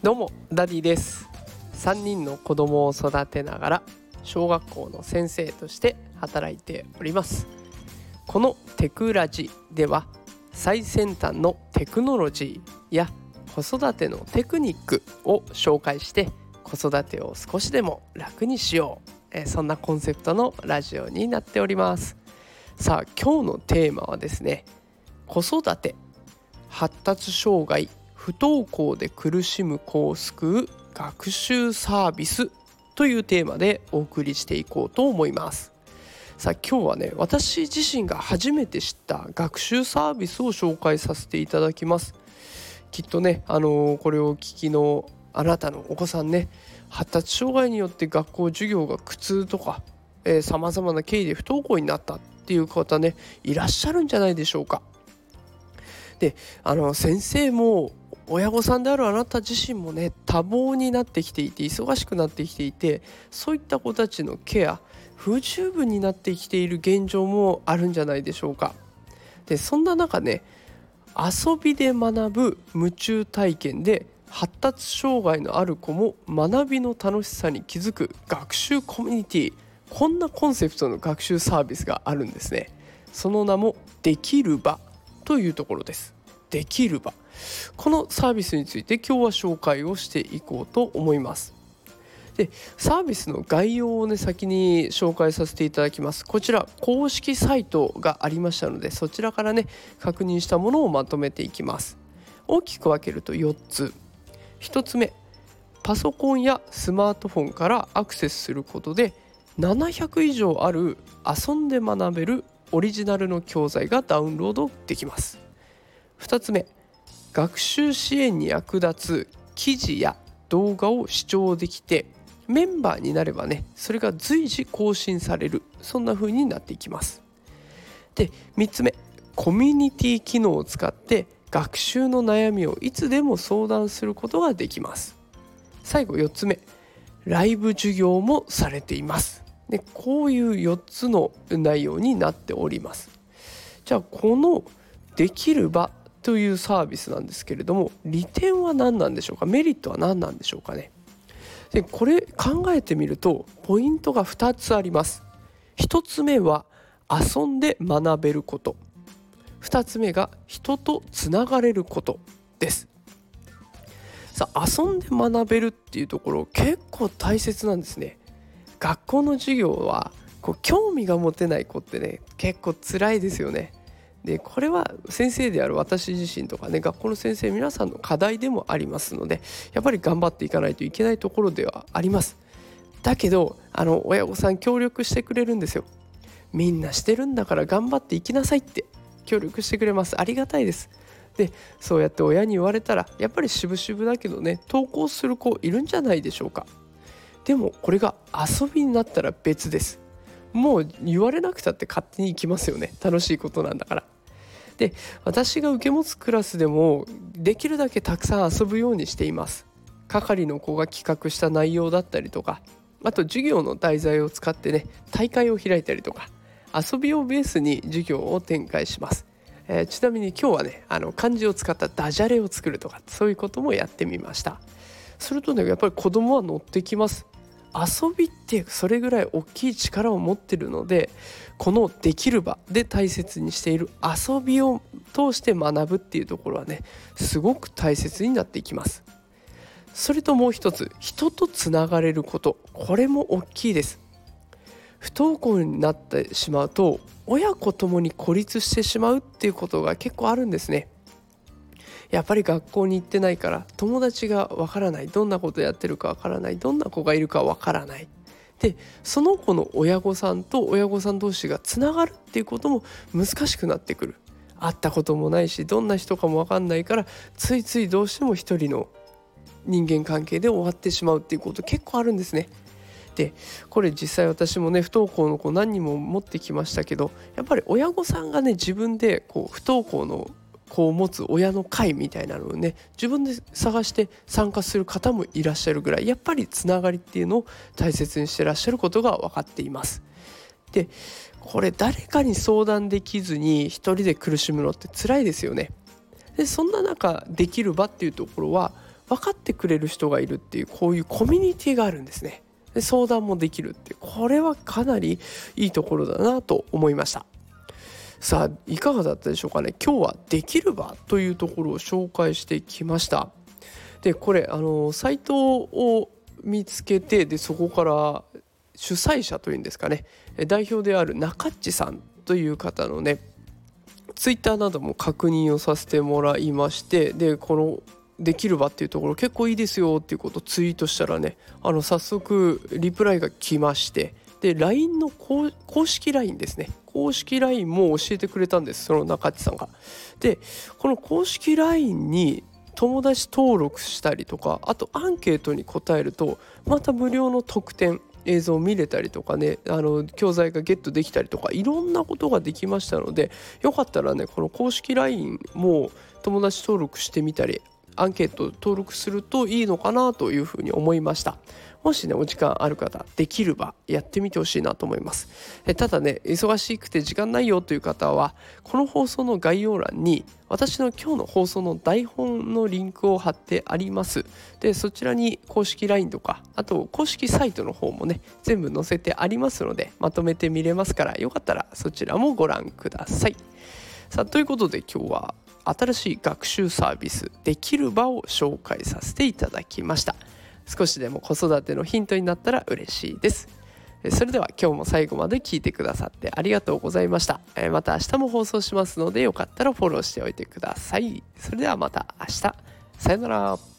どうもダディです。3人の子供を育てながら小学校の先生として働いております。このテクラジでは最先端のテクノロジーや子育てのテクニックを紹介して子育てを少しでも楽にしよう。そんなコンセプトのラジオになっております。さあ今日のテーマはですね子育て発達障害不登校で苦しむ子を救う学習サービスというテーマでお送りしていこうと思いますさあ今日はね私自身が初めて知った学習サービスを紹介させていただきますきっとねあのー、これを聞きのあなたのお子さんね発達障害によって学校授業が苦痛とかさまざまな経緯で不登校になったっていう方ねいらっしゃるんじゃないでしょうか。であの先生も親御さんであるあなた自身もね多忙になってきていて忙しくなってきていてそういった子たちのケア不十分になってきている現状もあるんじゃないでしょうか。でそんな中ね遊びで学ぶ夢中体験で発達障害のある子も学びの楽しさに気づく学習コミュニティこんなコンセプトの学習サービスがあるんですねその名もできる場というところですできる場。このサービスについて今日は紹介をしていこうと思います。でサービスの概要をね先に紹介させていただきます。こちら公式サイトがありましたのでそちらからね確認したものをまとめていきます。大きく分けると4つ。1つ目パソコンやスマートフォンからアクセスすることで700以上ある遊んで学べるオリジナルの教材がダウンロードできます。2つ目。学習支援に役立つ記事や動画を視聴できてメンバーになればねそれが随時更新される。そんな風になっていきます。で3つ目。コミュニティ機能を使って学習の悩みをいつでも相談することができます。最後4つ目。ライブ授業もされています。でこういう4つの内容になっております。じゃあこのできる場というサービスなんですけれども利点は何なんでしょうか？メリットは何なんでしょうかね？でこれ考えてみるとポイントが2つあります。1つ目は遊んで学べること。2つ目が人とつながれることです。さあ遊んで学べるっていうところ結構大切なんですね。学校の授業はこう興味が持てない子ってね結構辛いですよね。でこれは先生である私自身とかね学校の先生皆さんの課題でもありますのでやっぱり頑張っていかないといけないところではあります。だけどあの親御さん協力してくれるんですよ。みんなしてるんだから頑張っていきなさいって協力してくれます。ありがたいです。でそうやって親に言われたらやっぱり渋々だけどね投稿する子いるんじゃないでしょうか。でもこれが遊びになったら別です。もう言われなくたって勝手に行きますよね。楽しいことなんだから。で私が受け持つクラスでもできるだけたくさん遊ぶようにしています。係の子が企画した内容だったりとかあと授業の題材を使ってね大会を開いたりとか遊びをベースに授業を展開します、えー、ちなみに今日はねあの漢字を使ったダジャレを作るとかそういうこともやってみました。するとねやっぱり子供は乗ってきます。遊びってそれぐらい大きい力を持ってるのでこのできる場で大切にしている遊びを通して学ぶっていうところはねすごく大切になっていきます。それともう一つ人とつながれることこれも大きいです。不登校になってしまうと親子ともに孤立してしまうっていうことが結構あるんですね。やっぱり学校に行ってないから友達がわからない。どんなことやってるかわからない。どんな子がいるかわからない。でその子の親御さんと親御さん同士がつながるっていうことも難しくなってくる。会ったこともないしどんな人かも分かんないからついついどうしても一人の人間関係で終わってしまうっていうこと結構あるんですね。でこれ実際私もね不登校の子何人も持ってきましたけどやっぱり親御さんがね自分でこう不登校の子を持つ親の会みたいなのをね自分で探して参加する方もいらっしゃるぐらいやっぱりつながりっていうのを大切にしてらっしゃることが分かっています。でこれ誰かに相談できずに一人で苦しむのって辛いですよね。でそんな中できる場っていうところは分かってくれる人がいるっていうこういうコミュニティがあるんですねで相談もできるってこれはかなりいいところだなと思いましたさあいかがだったでしょうかね。今日はできる場というところを紹介してきました。でこれあのサイトを見つけてでそこから主催者というんですかね。代表である中っちさんという方のねツイッターなども確認をさせてもらいましてでこのできる場っていうところ結構いいですよっていうことをツイートしたらねあの早速リプライが来ましてで LINE の公式 LINE ですね公式 LINE も教えてくれたんですその中地さんが。でこの公式 LINE に友達登録したりとかあとアンケートに答えるとまた無料の特典映像を見れたりとかねあの教材がゲットできたりとかいろんなことができましたのでよかったらねこの公式 LINE も友達登録してみたりアンケート登録するといいのかなというふうに思いました。もしねお時間ある方できる場やってみてほしいなと思います。えただね忙しくて時間ないよという方はこの放送の概要欄に私の今日の放送の台本のリンクを貼ってあります。でそちらに公式 LINE とかあと公式サイトの方もね全部載せてありますのでまとめて見れますからよかったらそちらもご覧ください。さあということで今日は新しい学習サービスできる場を紹介させていただきました。少しでも子育てのヒントになったら嬉しいです。それでは今日も最後まで聞いてくださってありがとうございました。また明日も放送しますのでよかったらフォローしておいてください。それではまた明日。さよなら。